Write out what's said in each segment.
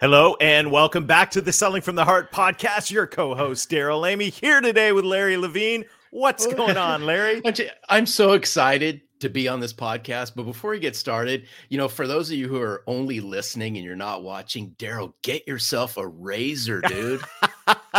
Hello and welcome back to the Selling from the Heart podcast. Your co-host Darrell Amy here today with Larry Levine. What's oh, going on, Larry? I'm so excited to be on this podcast. But before we get started, you know, for those of you who are only listening and you're not watching, Darrell, get yourself a razor, dude.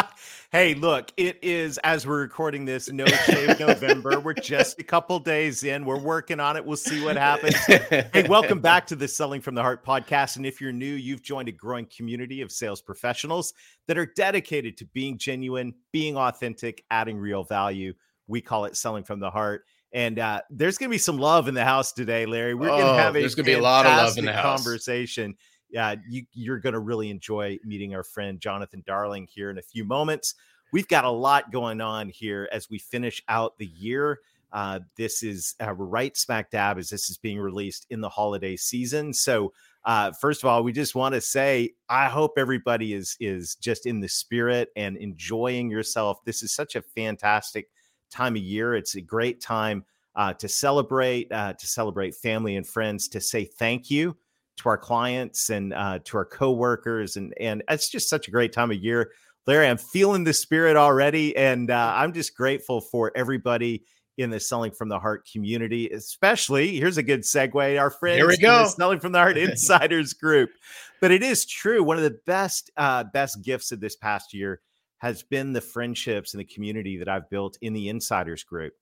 hey, look, it is as we're recording this, no shave November. we're just a couple days in. We're working on it. We'll see what happens. hey, welcome back to the Selling from the Heart podcast. And if you're new, you've joined a growing community of sales professionals that are dedicated to being genuine, being authentic, adding real value. We call it Selling from the Heart. And uh, there's going to be some love in the house today, Larry. We're oh, going to have a there's going to be a lot of love in the house. conversation. Yeah, you, you're going to really enjoy meeting our friend Jonathan Darling here in a few moments. We've got a lot going on here as we finish out the year. Uh, this is uh, right smack dab as this is being released in the holiday season. So, uh, first of all, we just want to say I hope everybody is is just in the spirit and enjoying yourself. This is such a fantastic time of year. It's a great time uh, to celebrate, uh, to celebrate family and friends, to say thank you to our clients and uh, to our coworkers, and and it's just such a great time of year. Larry, I'm feeling the spirit already, and uh, I'm just grateful for everybody in the Selling from the Heart community, especially here's a good segue. Our friends Here we go. Selling from the Heart Insiders Group. But it is true, one of the best uh, best gifts of this past year has been the friendships and the community that I've built in the insiders group.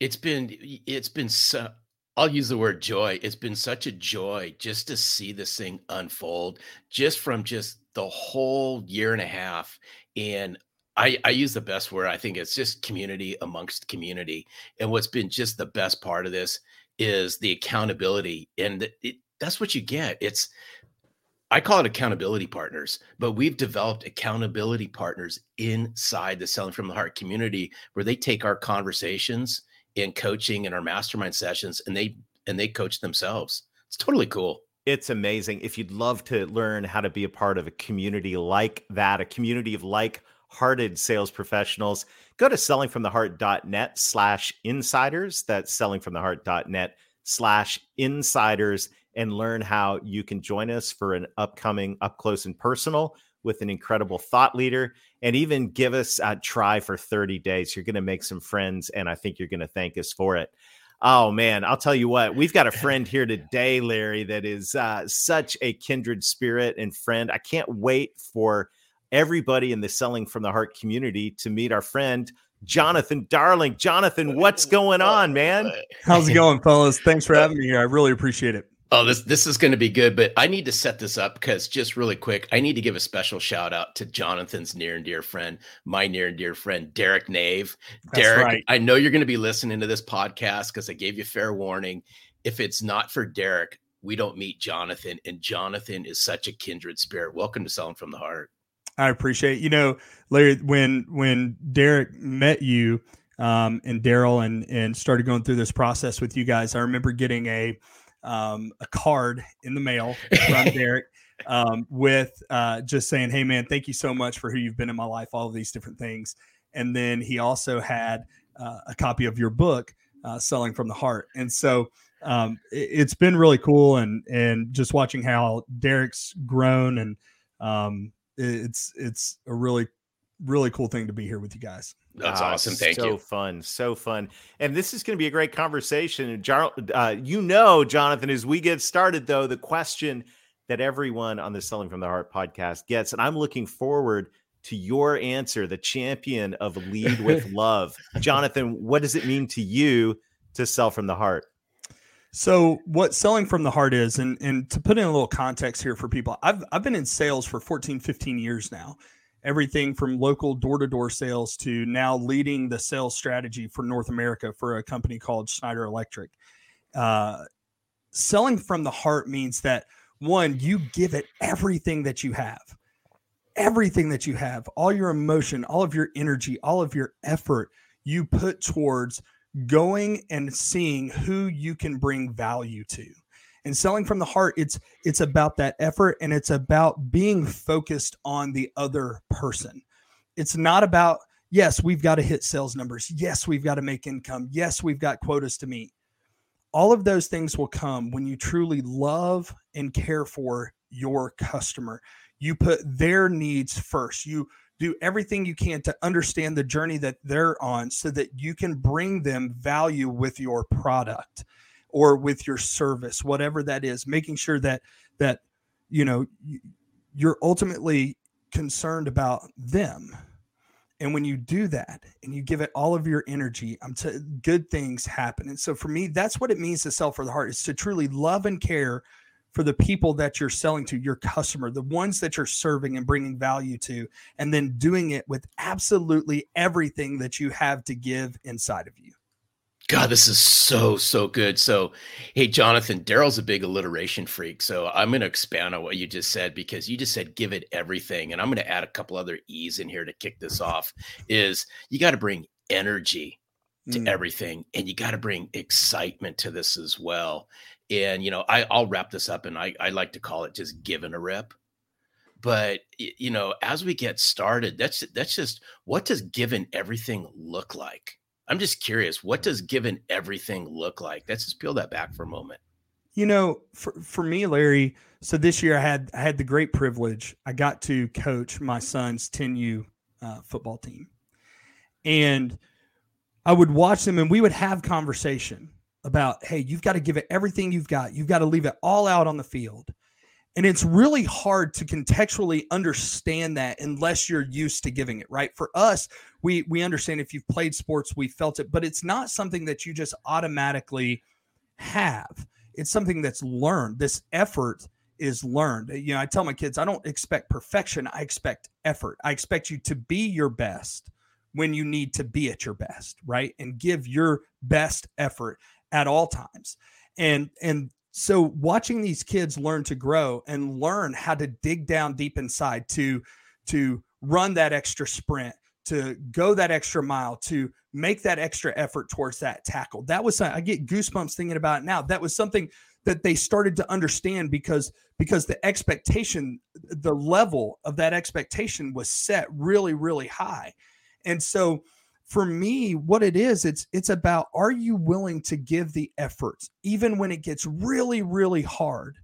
It's been it's been so I'll use the word joy. It's been such a joy just to see this thing unfold just from just the whole year and a half and I, I use the best word. I think it's just community amongst community. And what's been just the best part of this is the accountability. And it, that's what you get. It's I call it accountability partners, but we've developed accountability partners inside the Selling from the Heart community where they take our conversations in coaching and our mastermind sessions and they and they coach themselves. It's totally cool. It's amazing. If you'd love to learn how to be a part of a community like that, a community of like-hearted sales professionals, go to sellingfromtheheart.net slash insiders. That's sellingfromtheheart.net slash insiders and learn how you can join us for an upcoming up close and personal with an incredible thought leader and even give us a try for 30 days. You're going to make some friends, and I think you're going to thank us for it. Oh man, I'll tell you what, we've got a friend here today, Larry, that is uh, such a kindred spirit and friend. I can't wait for everybody in the Selling from the Heart community to meet our friend. Jonathan Darling. Jonathan, what's going on, man? How's it going, fellas? Thanks for having me here. I really appreciate it. Oh, this this is going to be good, but I need to set this up because just really quick, I need to give a special shout out to Jonathan's near and dear friend, my near and dear friend, Derek Nave. That's Derek, right. I know you're going to be listening to this podcast because I gave you fair warning. If it's not for Derek, we don't meet Jonathan, and Jonathan is such a kindred spirit. Welcome to Selling from the Heart. I appreciate you know, Larry. When when Derek met you um, and Daryl and and started going through this process with you guys, I remember getting a um, a card in the mail from Derek um, with uh, just saying, "Hey, man, thank you so much for who you've been in my life, all of these different things." And then he also had uh, a copy of your book, uh, "Selling from the Heart," and so um, it, has been really cool, and and just watching how Derek's grown, and um, it's it's a really really cool thing to be here with you guys. That's ah, awesome. Thank so you. So fun. So fun. And this is going to be a great conversation. Uh, you know, Jonathan, as we get started, though, the question that everyone on the Selling from the Heart podcast gets, and I'm looking forward to your answer, the champion of lead with love. Jonathan, what does it mean to you to sell from the heart? So, what selling from the heart is, and, and to put in a little context here for people, I've, I've been in sales for 14, 15 years now. Everything from local door to door sales to now leading the sales strategy for North America for a company called Schneider Electric. Uh, selling from the heart means that one, you give it everything that you have, everything that you have, all your emotion, all of your energy, all of your effort you put towards going and seeing who you can bring value to and selling from the heart it's it's about that effort and it's about being focused on the other person. It's not about yes we've got to hit sales numbers. Yes we've got to make income. Yes we've got quotas to meet. All of those things will come when you truly love and care for your customer. You put their needs first. You do everything you can to understand the journey that they're on so that you can bring them value with your product or with your service whatever that is making sure that that you know you're ultimately concerned about them and when you do that and you give it all of your energy um, i'm t- good things happen and so for me that's what it means to sell for the heart is to truly love and care for the people that you're selling to, your customer, the ones that you're serving and bringing value to, and then doing it with absolutely everything that you have to give inside of you. God, this is so, so good. So, hey, Jonathan, Darrell's a big alliteration freak. So, I'm going to expand on what you just said because you just said give it everything. And I'm going to add a couple other E's in here to kick this off. Is you got to bring energy to mm. everything and you got to bring excitement to this as well and you know I, i'll wrap this up and I, I like to call it just giving a rip but you know as we get started that's that's just what does giving everything look like i'm just curious what does given everything look like let's just peel that back for a moment you know for, for me larry so this year i had i had the great privilege i got to coach my son's 10u uh, football team and i would watch them and we would have conversation about, hey, you've got to give it everything you've got. You've got to leave it all out on the field. And it's really hard to contextually understand that unless you're used to giving it, right? For us, we we understand if you've played sports, we felt it, but it's not something that you just automatically have. It's something that's learned. This effort is learned. You know, I tell my kids, I don't expect perfection, I expect effort. I expect you to be your best when you need to be at your best, right? And give your best effort at all times. And and so watching these kids learn to grow and learn how to dig down deep inside to to run that extra sprint, to go that extra mile, to make that extra effort towards that tackle. That was I get goosebumps thinking about it now. That was something that they started to understand because because the expectation the level of that expectation was set really really high. And so for me what it is it's it's about are you willing to give the efforts even when it gets really really hard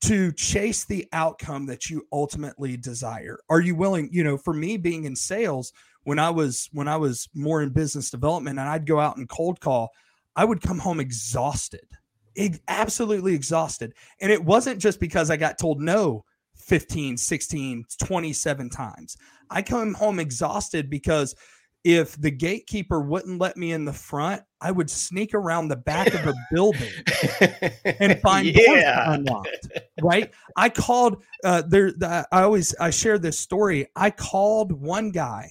to chase the outcome that you ultimately desire? Are you willing you know for me being in sales when i was when i was more in business development and i'd go out and cold call i would come home exhausted absolutely exhausted. And it wasn't just because i got told no 15 16 27 times. I come home exhausted because if the gatekeeper wouldn't let me in the front, I would sneak around the back of a building and find yeah. unlocked. Right? I called. Uh, there. The, I always I share this story. I called one guy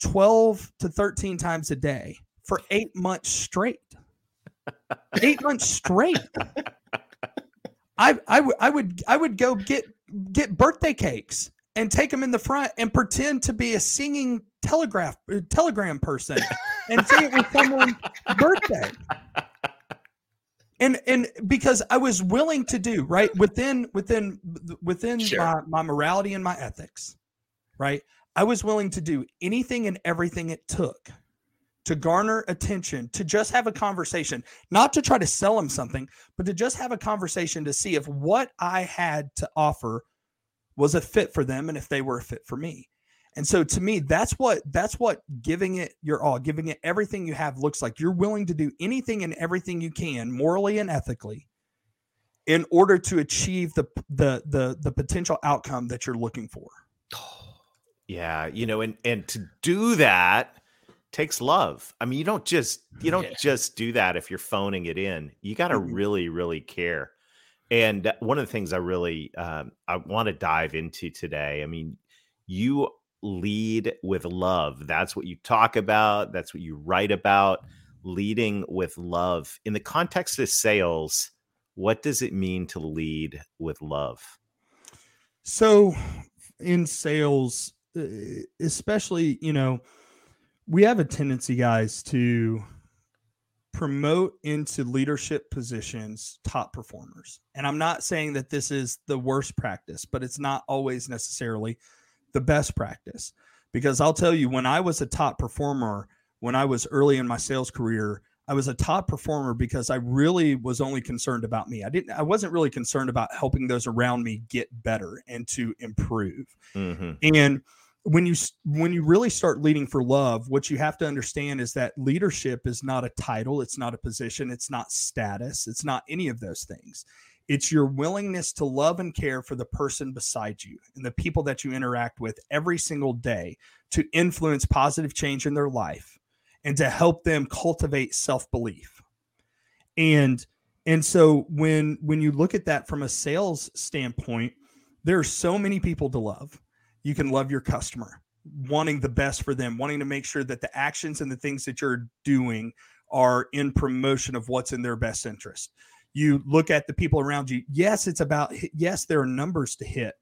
twelve to thirteen times a day for eight months straight. eight months straight. I I, w- I would I would go get get birthday cakes and take them in the front and pretend to be a singing telegraph uh, telegram person and say it was someone's birthday. And and because I was willing to do right within within within sure. my, my morality and my ethics, right? I was willing to do anything and everything it took to garner attention, to just have a conversation, not to try to sell them something, but to just have a conversation to see if what I had to offer was a fit for them and if they were a fit for me. And so to me, that's what that's what giving it your all, giving it everything you have looks like. You're willing to do anything and everything you can, morally and ethically, in order to achieve the the the the potential outcome that you're looking for. Yeah, you know, and and to do that takes love. I mean, you don't just you don't yeah. just do that if you're phoning it in. You got to mm-hmm. really really care. And one of the things I really um, I want to dive into today, I mean, you lead with love. That's what you talk about, that's what you write about, leading with love. In the context of sales, what does it mean to lead with love? So, in sales, especially, you know, we have a tendency, guys, to promote into leadership positions top performers. And I'm not saying that this is the worst practice, but it's not always necessarily the best practice. Because I'll tell you, when I was a top performer, when I was early in my sales career, I was a top performer because I really was only concerned about me. I didn't I wasn't really concerned about helping those around me get better and to improve. Mm-hmm. And when you when you really start leading for love what you have to understand is that leadership is not a title it's not a position it's not status it's not any of those things. It's your willingness to love and care for the person beside you and the people that you interact with every single day to influence positive change in their life and to help them cultivate self-belief. And and so when when you look at that from a sales standpoint there are so many people to love you can love your customer, wanting the best for them, wanting to make sure that the actions and the things that you're doing are in promotion of what's in their best interest. You look at the people around you. Yes, it's about, yes, there are numbers to hit,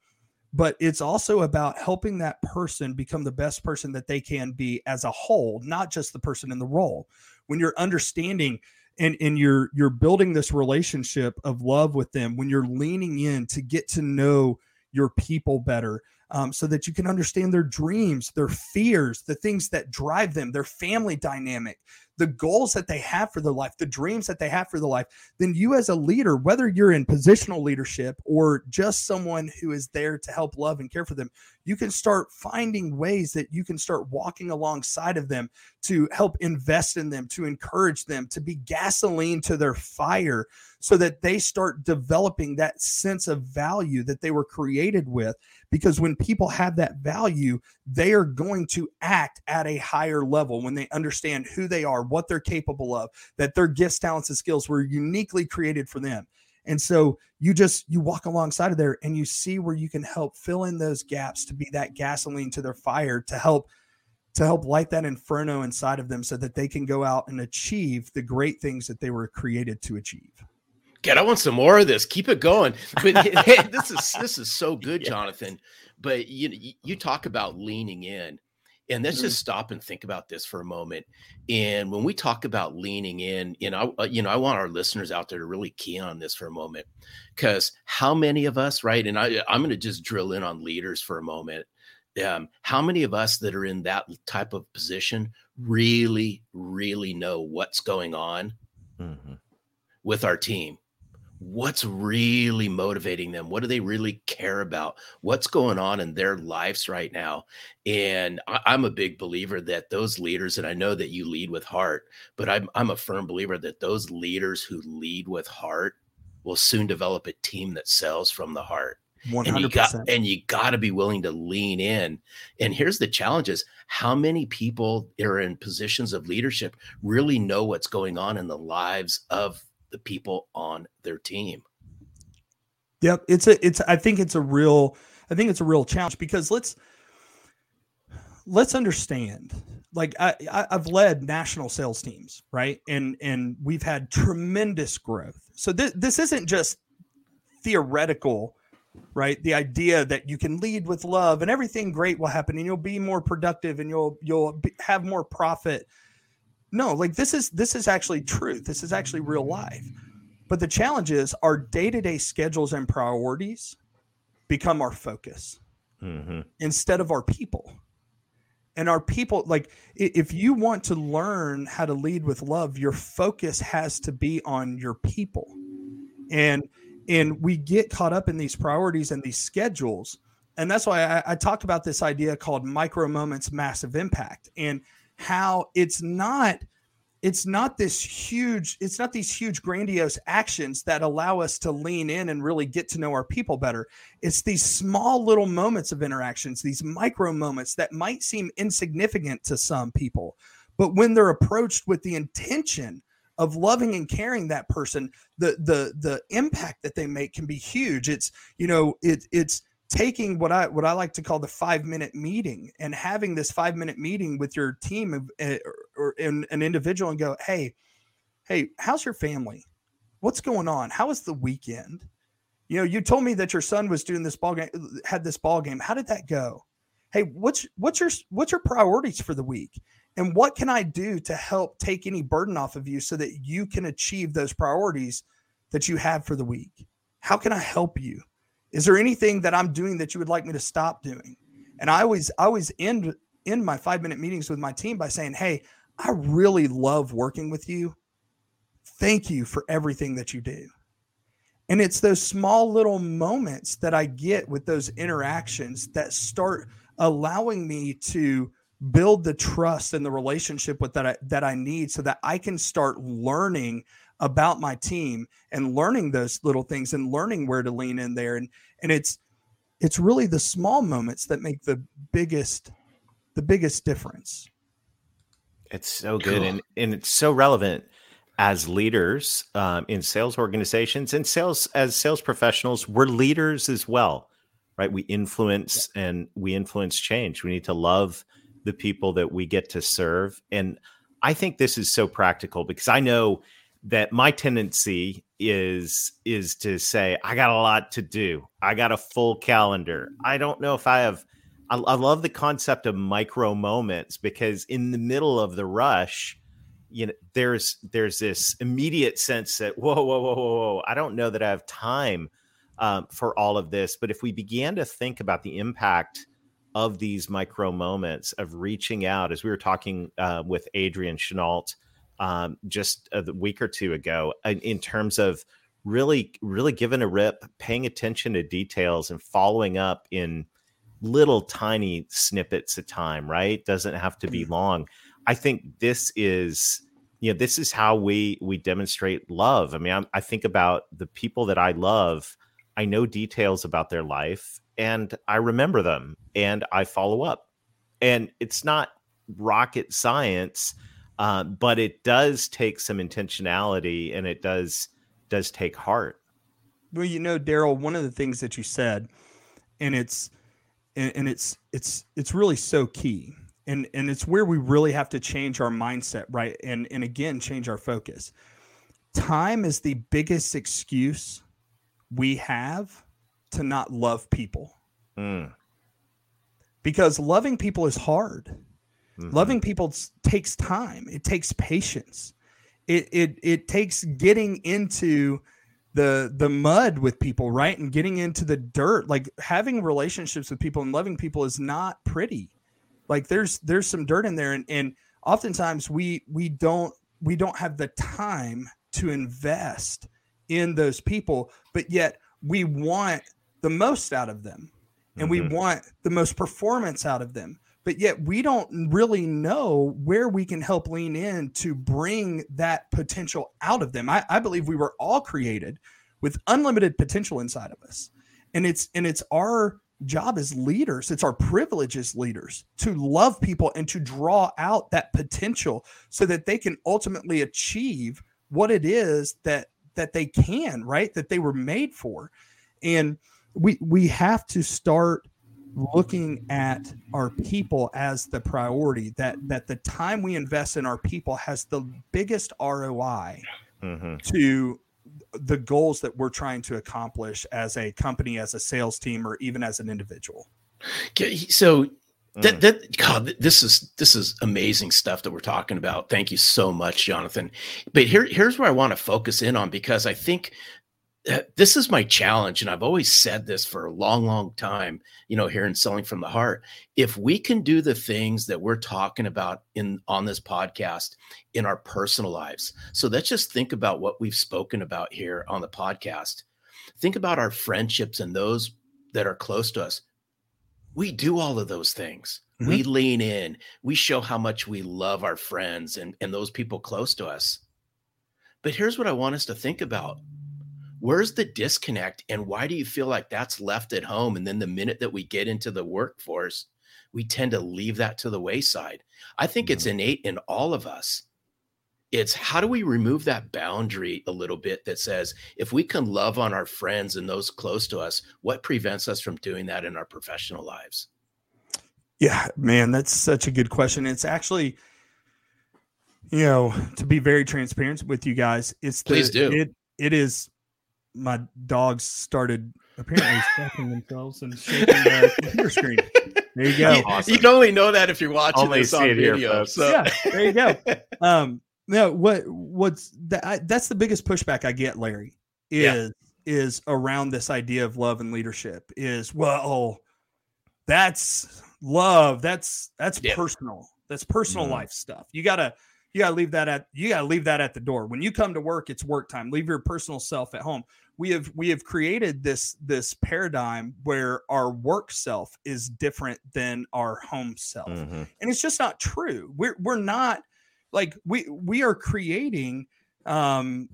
but it's also about helping that person become the best person that they can be as a whole, not just the person in the role. When you're understanding, and and you're you're building this relationship of love with them when you're leaning in to get to know your people better um, so that you can understand their dreams, their fears, the things that drive them, their family dynamic, the goals that they have for their life, the dreams that they have for their life, then you as a leader, whether you're in positional leadership or just someone who is there to help love and care for them, you can start finding ways that you can start walking alongside of them to help invest in them, to encourage them, to be gasoline to their fire so that they start developing that sense of value that they were created with. Because when people have that value, they are going to act at a higher level when they understand who they are, what they're capable of, that their gifts, talents, and skills were uniquely created for them. And so you just you walk alongside of there and you see where you can help fill in those gaps to be that gasoline to their fire to help to help light that inferno inside of them so that they can go out and achieve the great things that they were created to achieve. God, I want some more of this. Keep it going. But this is this is so good, Jonathan. But you you talk about leaning in, and let's just mm-hmm. stop and think about this for a moment. And when we talk about leaning in, you know, I, you know, I want our listeners out there to really key on this for a moment, because how many of us, right? And I I'm going to just drill in on leaders for a moment. Um, how many of us that are in that type of position really, really know what's going on mm-hmm. with our team? What's really motivating them what do they really care about what's going on in their lives right now and I, am a big believer that those leaders and i know that you lead with heart but I'm, I'm a firm believer that those leaders who lead with heart will soon develop a team that sells from the heart 100%. And you got and you got to be willing to lean in. And here's the challenge is how many people are in positions of leadership really know what's going on in the lives of the people on their team. Yep, it's a it's I think it's a real I think it's a real challenge because let's let's understand like I, I have led national sales teams right? And and we've had tremendous growth. So this this isn't just theoretical right? The idea that you can lead with love and everything great will happen and you'll be more productive and you'll you'll have more profit no, like this is this is actually truth. This is actually real life. But the challenge is our day-to-day schedules and priorities become our focus mm-hmm. instead of our people. And our people, like if you want to learn how to lead with love, your focus has to be on your people. And and we get caught up in these priorities and these schedules. And that's why I, I talked about this idea called micro moments, massive impact. And how it's not it's not this huge it's not these huge grandiose actions that allow us to lean in and really get to know our people better. It's these small little moments of interactions these micro moments that might seem insignificant to some people but when they're approached with the intention of loving and caring that person the the the impact that they make can be huge. It's you know it, it's taking what I what I like to call the five minute meeting and having this five minute meeting with your team of, uh, or, or an individual and go, hey, hey, how's your family? What's going on? How was the weekend? You know, you told me that your son was doing this ball game, had this ball game. How did that go? Hey, what's what's your what's your priorities for the week? And what can I do to help take any burden off of you so that you can achieve those priorities that you have for the week? How can I help you? Is there anything that I'm doing that you would like me to stop doing? And I always I always end end my 5-minute meetings with my team by saying, "Hey, I really love working with you. Thank you for everything that you do." And it's those small little moments that I get with those interactions that start allowing me to build the trust and the relationship with that I, that I need so that I can start learning about my team and learning those little things and learning where to lean in there. And and it's it's really the small moments that make the biggest the biggest difference. It's so good cool. and and it's so relevant as leaders um, in sales organizations and sales as sales professionals we're leaders as well right? We influence and we influence change. We need to love the people that we get to serve. And i think this is so practical because i know that my tendency is is to say i got a lot to do. I got a full calendar. I don't know if i have I, I love the concept of micro moments because in the middle of the rush you know there's there's this immediate sense that whoa whoa whoa whoa whoa. I don't know that i have time um, for all of this. But if we began to think about the impact of these micro moments of reaching out as we were talking uh, with adrian chenault um, just a week or two ago in terms of really really giving a rip paying attention to details and following up in little tiny snippets of time right doesn't have to be mm. long I think this is you know this is how we we demonstrate love. I mean, I'm, I think about the people that I love. I know details about their life, and I remember them, and I follow up. And it's not rocket science, uh, but it does take some intentionality, and it does does take heart. Well, you know, Darrell, one of the things that you said, and it's and, and it's it's it's really so key. And and it's where we really have to change our mindset right? And and again change our focus. Time is the biggest excuse we have to not love people. Mm. because loving people is hard mm-hmm. loving people takes time. It takes patience. It it it takes getting into the the mud with people right? And getting into the dirt. Like having relationships with people and loving people is not pretty. Like there's there's some dirt in there. And and oftentimes we we don't we don't have the time to invest in those people but yet we want the most out of them. And mm-hmm. we want the most performance out of them but yet we don't really know where we can help lean in to bring that potential out of them. I, I believe we were all created with unlimited potential inside of us. And it's and it's our job as leaders it's our privilege as leaders to love people and to draw out that potential so that they can ultimately achieve what it is that that they can right? That they were made for. And we we have to start looking at our people as the priority that that the time we invest in our people has the biggest ROI mm-hmm. to the goals that we're trying to accomplish as a company, as a sales team, or even as an individual. So that mm. that God, this is this is amazing stuff that we're talking about. Thank you so much, Jonathan. But here here's where I want to focus in on because I think this is my challenge and i've always said this for a long long time you know here in selling from the heart. If we can do the things that we're talking about in on this podcast in our personal lives so let's just think about what we've spoken about here on the podcast. Think about our friendships and those that are close to us. We do all of those things. Mm-hmm. we lean in. We show how much we love our friends and, and those people close to us. But here's what i want us to think about where's the disconnect and why do you feel like that's left at home and then the minute that we get into the workforce we tend to leave that to the wayside i think mm-hmm. it's innate in all of us it's how do we remove that boundary a little bit that says if we can love on our friends and those close to us, what prevents us from doing that in our professional lives? Yeah, man, that's such a good question. It's actually, you know, to be very transparent with you guys, it's the, Please do. It it is. My dogs started apparently scratching themselves and shaking the computer screen. There you go. You, you can only know that if you're watching Only this on it here, video. so Yeah, there you go. Um, no, what what's that? I, that's the biggest pushback I get, Larry. Is Yeah. is around this idea of love and leadership. Is well, that's love. That's that's Yeah. personal. That's personal Mhm. life stuff. You gotta you gotta leave that at you gotta leave that at the door. When you come to work, it's work time. Leave your personal self at home. We have we have created this this paradigm where our work self is different than our home self Mhm. and it's just not true we're we're not like we we are creating um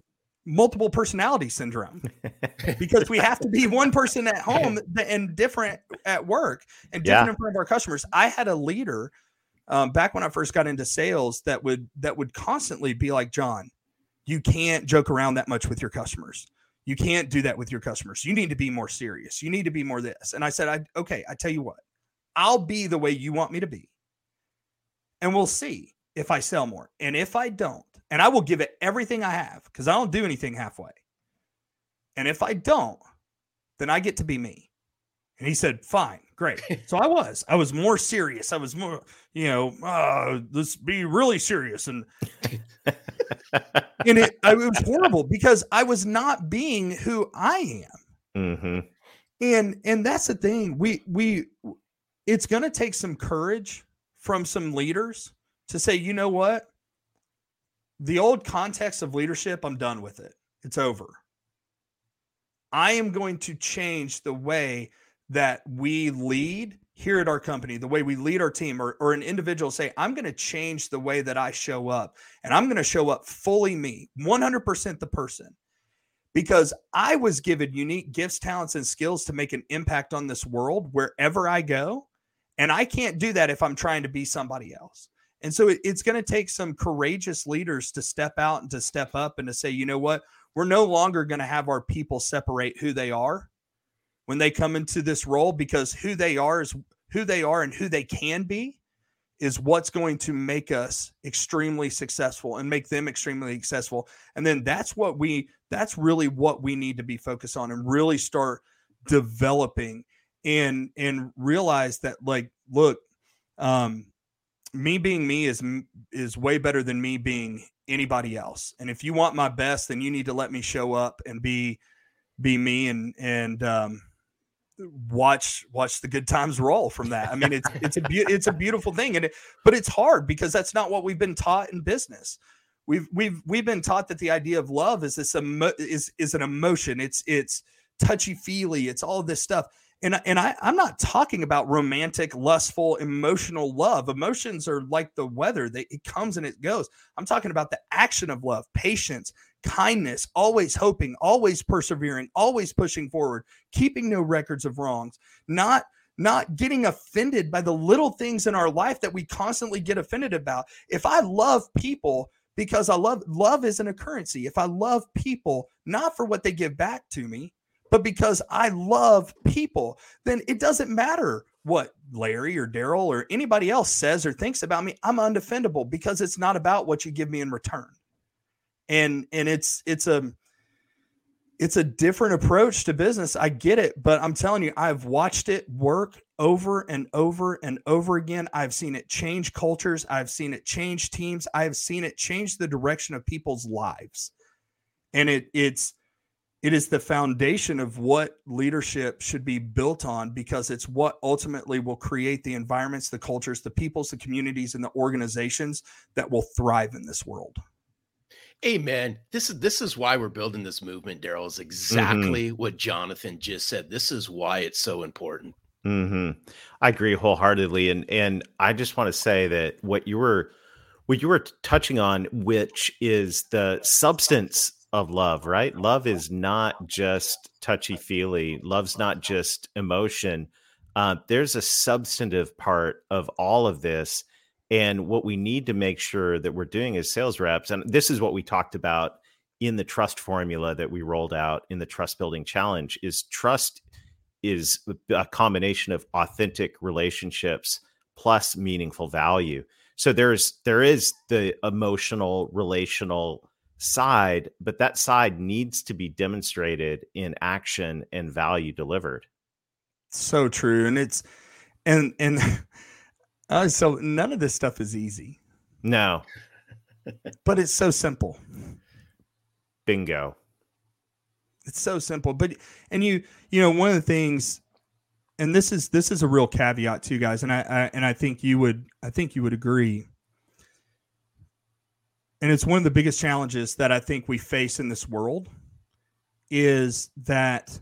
multiple personality syndrome because we have to be one person at home and different at work and different Yeah. in front of our customers i had a leader um, back when i first got into sales that would that would constantly be like john you can't joke around that much with your customers you can't do that with your customers you need to be more serious you need to be more this and i said i okay i tell you what i'll be the way you want me to be and we'll see if I sell more. And if I don't, and I will give it everything I have because I don't do anything halfway. And if I don't, then I get to be me. And he said, fine, great. So I was, I was more serious. I was more, you know, uh, let's be really serious. And, and it, I- it was horrible because I was not being who I am. Mhm. and and that's the thing. We we it's going to take some courage from some leaders to say you know what? The old context of leadership i'm done with it. It's over. I am going to change the way that we lead here at our company the way we lead our team or, or an individual say i'm going to change the way that i show up and i'm going to show up fully me 100% the person because I was given unique gifts, talents, and skills to make an impact on this world wherever I go. And I can't do that if I'm trying to be somebody else. And so it- it's going to take some courageous leaders to step out and to step up and to say, you know what? We're no longer going to have our people separate who they are when they come into this role because who they are is who they are and who they can be is what's going to make us extremely successful and make them extremely successful. And then that's what we that's really what we need to be focused on and really start developing and and realize that like look um me being me is is way better than me being anybody else. And if you want my best then you need to let me show up and be be me and and um watch watch the good times roll from that. I mean it's it's a beau- it's a beautiful thing and it, but it's hard because that's not what we've been taught in business. We've we've we've been taught that the idea of love is this emo- is is an emotion. It's it's touchy feely it's all this stuff. And and I I'm not talking about romantic lustful emotional love. Emotions are like the weather. They it comes and it goes. I'm talking about the action of love patience kindness always hoping always persevering always pushing forward keeping no records of wrongs not not getting offended by the little things in our life that we constantly get offended about if I love people because I love love isn't a currency. If I love people not for what they give back to me, but because I love people, then it doesn't matter what Larry or Darrell or anybody else says or thinks about me. I'm undefendable because it's not about what you give me in return. And and it's it's a it's a different approach to business. I get it, but I'm telling you, I've watched it work over and over and over again. I've seen it change cultures. I've seen it change teams. I've seen it change the direction of people's lives. And it it's it is the foundation of what leadership should be built on because it's what ultimately will create the environments, the cultures, the peoples, the communities, and the organizations that will thrive in this world. Amen. This is this is why we're building this movement, Darrell. Is exactly what Jonathan just said. This is why it's so important. hmm I agree wholeheartedly, and and I just want to say that what you were what you were touching on, which is the substance of love, right? Love is not just touchy feely. Love's not just emotion. Uh, there's a substantive part of all of this, And what we need to make sure that we're doing as sales reps, and this is what we talked about in the trust formula that we rolled out in the trust building challenge, is trust is a combination of authentic relationships plus meaningful value. So there's there is the emotional relational side, but that side needs to be demonstrated in action and value delivered. So true. And it's and and uh, so none of this stuff is easy. No. but it's so simple. Bingo. It's so simple. But and you you know one of the things and this is this is a real caveat too guys and I, I and I think you would I think you would agree. And it's one of the biggest challenges that I think we face in this world is that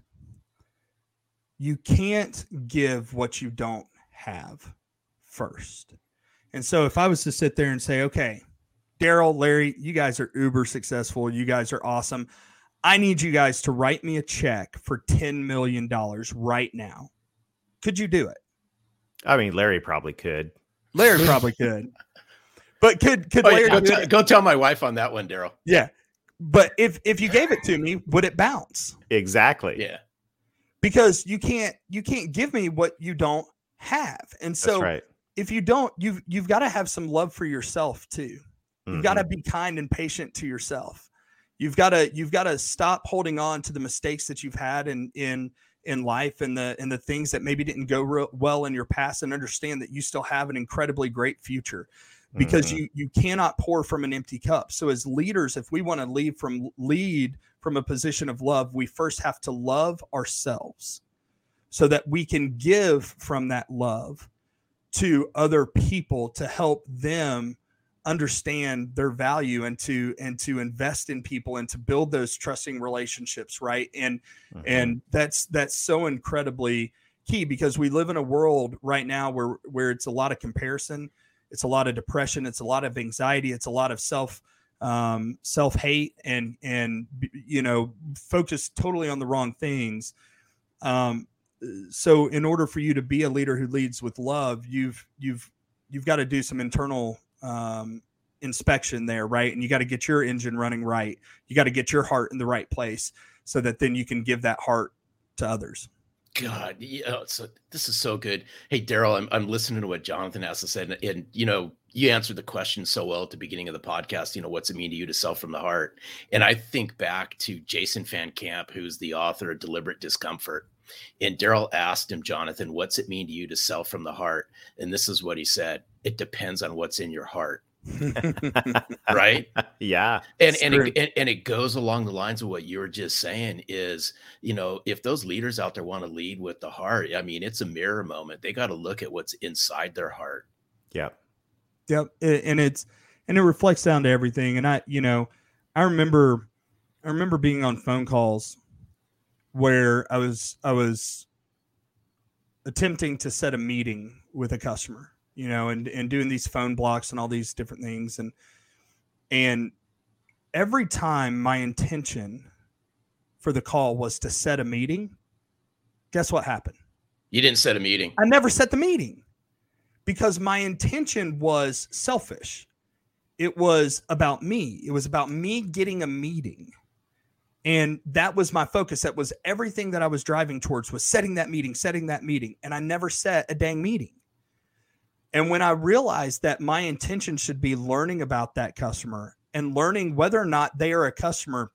you can't give what you don't have first. And so if I was to sit there and say, okay, Darrell, Larry, you guys are uber successful. You guys are awesome. I need you guys to write me a check for $10 million right now. Could you do it? I mean, Larry probably could. Larry probably could. But could could Oh, Larry yeah, go, t- go tell my wife on that one, Darrell. Yeah. But if if you gave it to me, would it bounce? Exactly. Yeah. Because you can't you can't give me what you don't have. And so That's right. If you don't, you've you've got to have some love for yourself too. You've got Mhm. to be kind and patient to yourself. You've got to you've got to stop holding on to the mistakes that you've had in in in life and the and the things that maybe didn't go real well in your past and understand that you still have an incredibly great future because Mhm. you you cannot pour from an empty cup. So as leaders, if we want to lead from lead from a position of love, we first have to love ourselves so that we can give from that love to other people to help them understand their value and to and to invest in people and to build those trusting relationships right and Mhm. and that's that's so incredibly key because we live in a world right now where where it's a lot of comparison it's a lot of depression it's a lot of anxiety it's a lot of self um, self hate and and you know focus totally on the wrong things um, so in order for you to be a leader who leads with love you've you've you've got to do some internal um, inspection there right and you got to get your engine running right you got to get your heart in the right place so that then you can give that heart to others God, yeah, so this is so good. Hey, Darrell, I'm, I'm listening to what Jonathan has to say, and, and you know, you answered the question so well at the beginning of the podcast. You know, what's it mean to you to sell from the heart? And I think back to Jason Van Camp, who's the author of Deliberate Discomfort. And Darrell asked him, Jonathan, what's it mean to you to sell from the heart? And this is what he said: It depends on what's in your heart, right? yeah. and and True. it, and and it goes along the lines of what you were just saying is you know if those leaders out there want to lead with the heart i mean it's a mirror moment they got to look at what's inside their heart Yeah. Yep, and it's and it reflects down to everything. And I, you know, I remember, I remember being on phone calls where I was I was attempting to set a meeting with a customer, you know, and and doing these phone blocks and all these different things, and and every time my intention for the call was to set a meeting, guess what happened? you didn't set a meeting I never set the meeting because my intention was selfish. It was about me. It was about me getting a meeting. And that was my focus. That was everything that I was driving towards was setting that meeting, setting that meeting. And I never set a dang meeting. And when I realized that my intention should be learning about that customer and learning whether or not they are a customer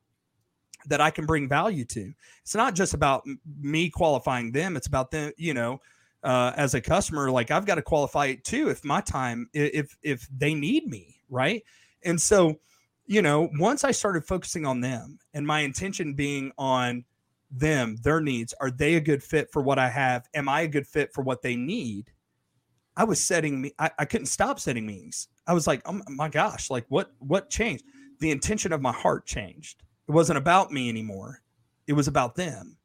that I can bring value to, it's not just about me qualifying them. It's about them, you know, uh, as a customer, like I've got to qualify it too. If my time, if if they need me, right? And so, you know, once I started focusing on them and my intention being on them, their needs, are they a good fit for what I have? Am I a good fit for what they need? I was setting me. I, I couldn't stop setting meetings. I was like, oh my gosh, like what what changed? The intention of my heart changed. It wasn't about me anymore. It was about them.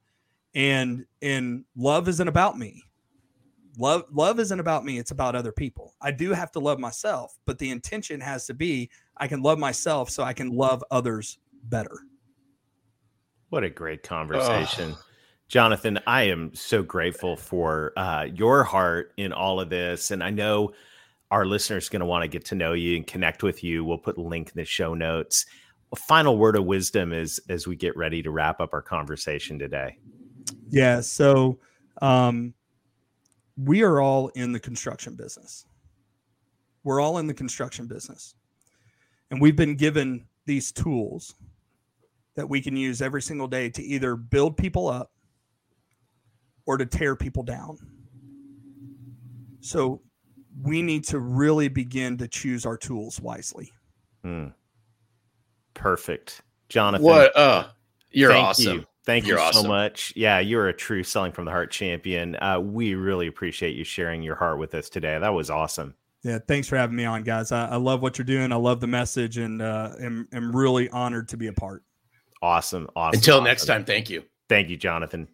And and love isn't about me. Love love isn't about me, it's about other people. I do have to love myself, but the intention has to be I can love myself so I can love others better. What a great conversation. Jonathan, I am so grateful for uh, your heart in all of this. And I know our listeners are going to want to get to know you and connect with you. We'll put a link in the show notes. A final word of wisdom is as we get ready to wrap up our conversation today. Yeah. So um, we are all in the construction business. We're all in the construction business. And we've been given these tools that we can use every single day to either build people up or to tear people down. So we need to really begin to choose our tools wisely. Hmm. Perfect. Jonathan. What? Uh, you're thank awesome. You. Thank You're you so awesome. much. Yeah, you're a true selling from the heart champion. Uh, we really appreciate you sharing your heart with us today. That was awesome. Yeah, thanks for having me on, guys. I, I love what you're doing. I love the message, and uh, am am really honored to be a part. Awesome. Awesome. Until awesome. next time, thank you. Thank you, Jonathan.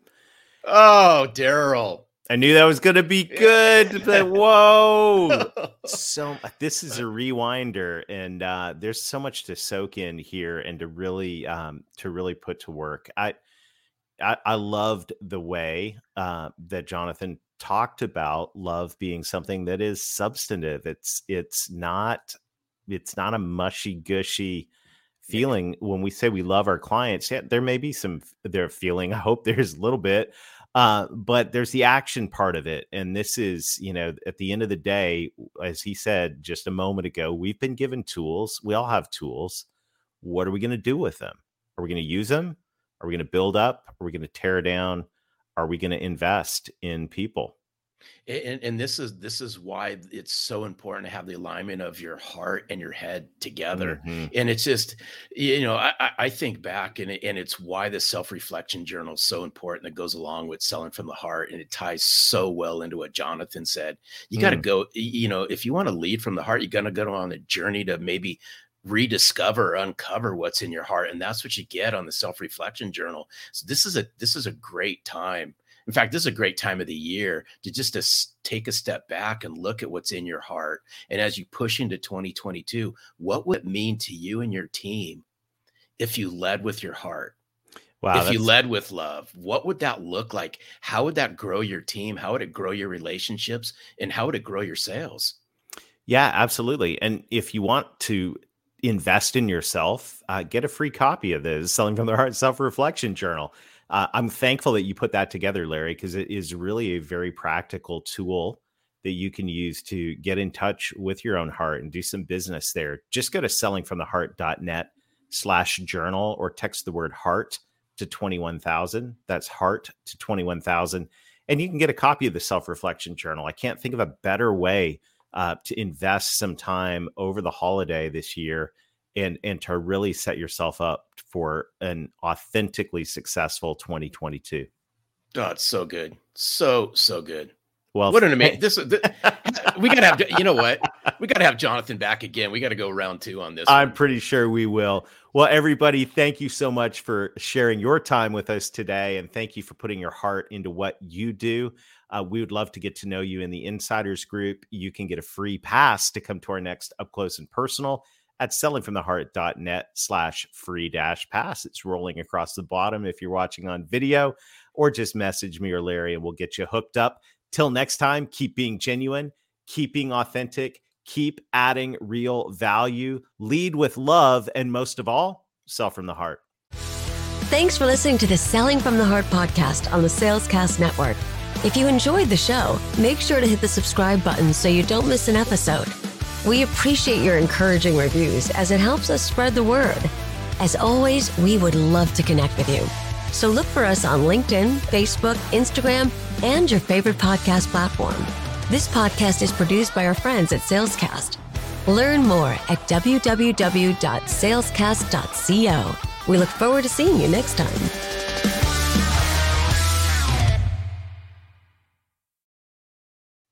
Oh, Darrell. I knew that was going to be good, but whoa. so this is a rewinder and uh, there's so much to soak in here and to really um, to really put to work i i, I loved the way uh, that jonathan talked about love being something that is substantive it's it's not it's not a mushy gushy feeling when we say we love our clients yeah there may be some their feeling i hope there's a little bit uh, but there's the action part of it. And this is, you know, at the end of the day, as he said just a moment ago, we've been given tools. We all have tools. What are we going to do with them? Are we going to use them? Are we going to build up? Are we going to tear down? Are we going to invest in people? and, and this is this is why it's so important to have the alignment of your heart and your head together Mhm. and it's just you know i, I- think back and, it, and it's why the self-reflection journal is so important that goes along with selling from the heart and it ties so well into what jonathan said you got to Mm. go you know if you want to lead from the heart you're going to go on a journey to maybe rediscover uncover what's in your heart and that's what you get on the self-reflection journal so this is a this is a great time in fact, this is a great time of the year to just to take a step back and look at what's in your heart. And as you push into 2022, what would it mean to you and your team if you led with your heart? Wow. if you led with love, what would that look like? How would that grow your team? How would it grow your relationships? And how would it grow your sales? Yeah, absolutely. And if you want to invest in yourself, uh, get a free copy of the Selling from the Heart Self Reflection Journal. Uh, I'm thankful that you put that together, Larry, because it is really a very practical tool that you can use to get in touch with your own heart and do some business there. Just go to sellingfromtheheart.net slash journal or text the word heart to 21,000. That's heart to 21,000. And you can get a copy of the self reflection journal. I can't think of a better way uh, to invest some time over the holiday this year and and to really set yourself up for an authentically successful 2022 Oh, it's so good. So, so good. well what an amazing this, this we gotta have you know what we gotta have jonathan back again we gotta go round two on this i'm one. pretty sure we will well everybody thank you so much for sharing your time with us today and thank you for putting your heart into what you do uh, we would love to get to know you in the insiders group you can get a free pass to come to our next up close and personal at sellingfromtheheart.net slash free dash pass. It's rolling across the bottom if you're watching on video, or just message me or Larry and we'll get you hooked up. Till next time, keep being genuine, keep being authentic, keep adding real value, lead with love, and most of all, sell from the heart. Thanks for listening to the Selling from the Heart podcast on the Salescast Network. If you enjoyed the show, make sure to hit the subscribe button so you don't miss an episode. We appreciate your encouraging reviews as it helps us spread the word. As always, we would love to connect with you. So look for us on LinkedIn, Facebook, Instagram, and your favorite podcast platform. This podcast is produced by our friends at Salescast. Learn more at www.salescast.co. We look forward to seeing you next time.